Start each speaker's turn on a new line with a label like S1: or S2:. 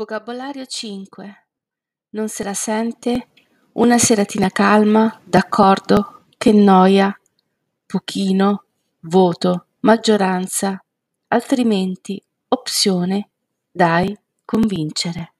S1: Vocabolario 5. Non se la sente? Una seratina calma, d'accordo, che noia, pochino, voto, maggioranza, altrimenti, opzione, dai, convincere.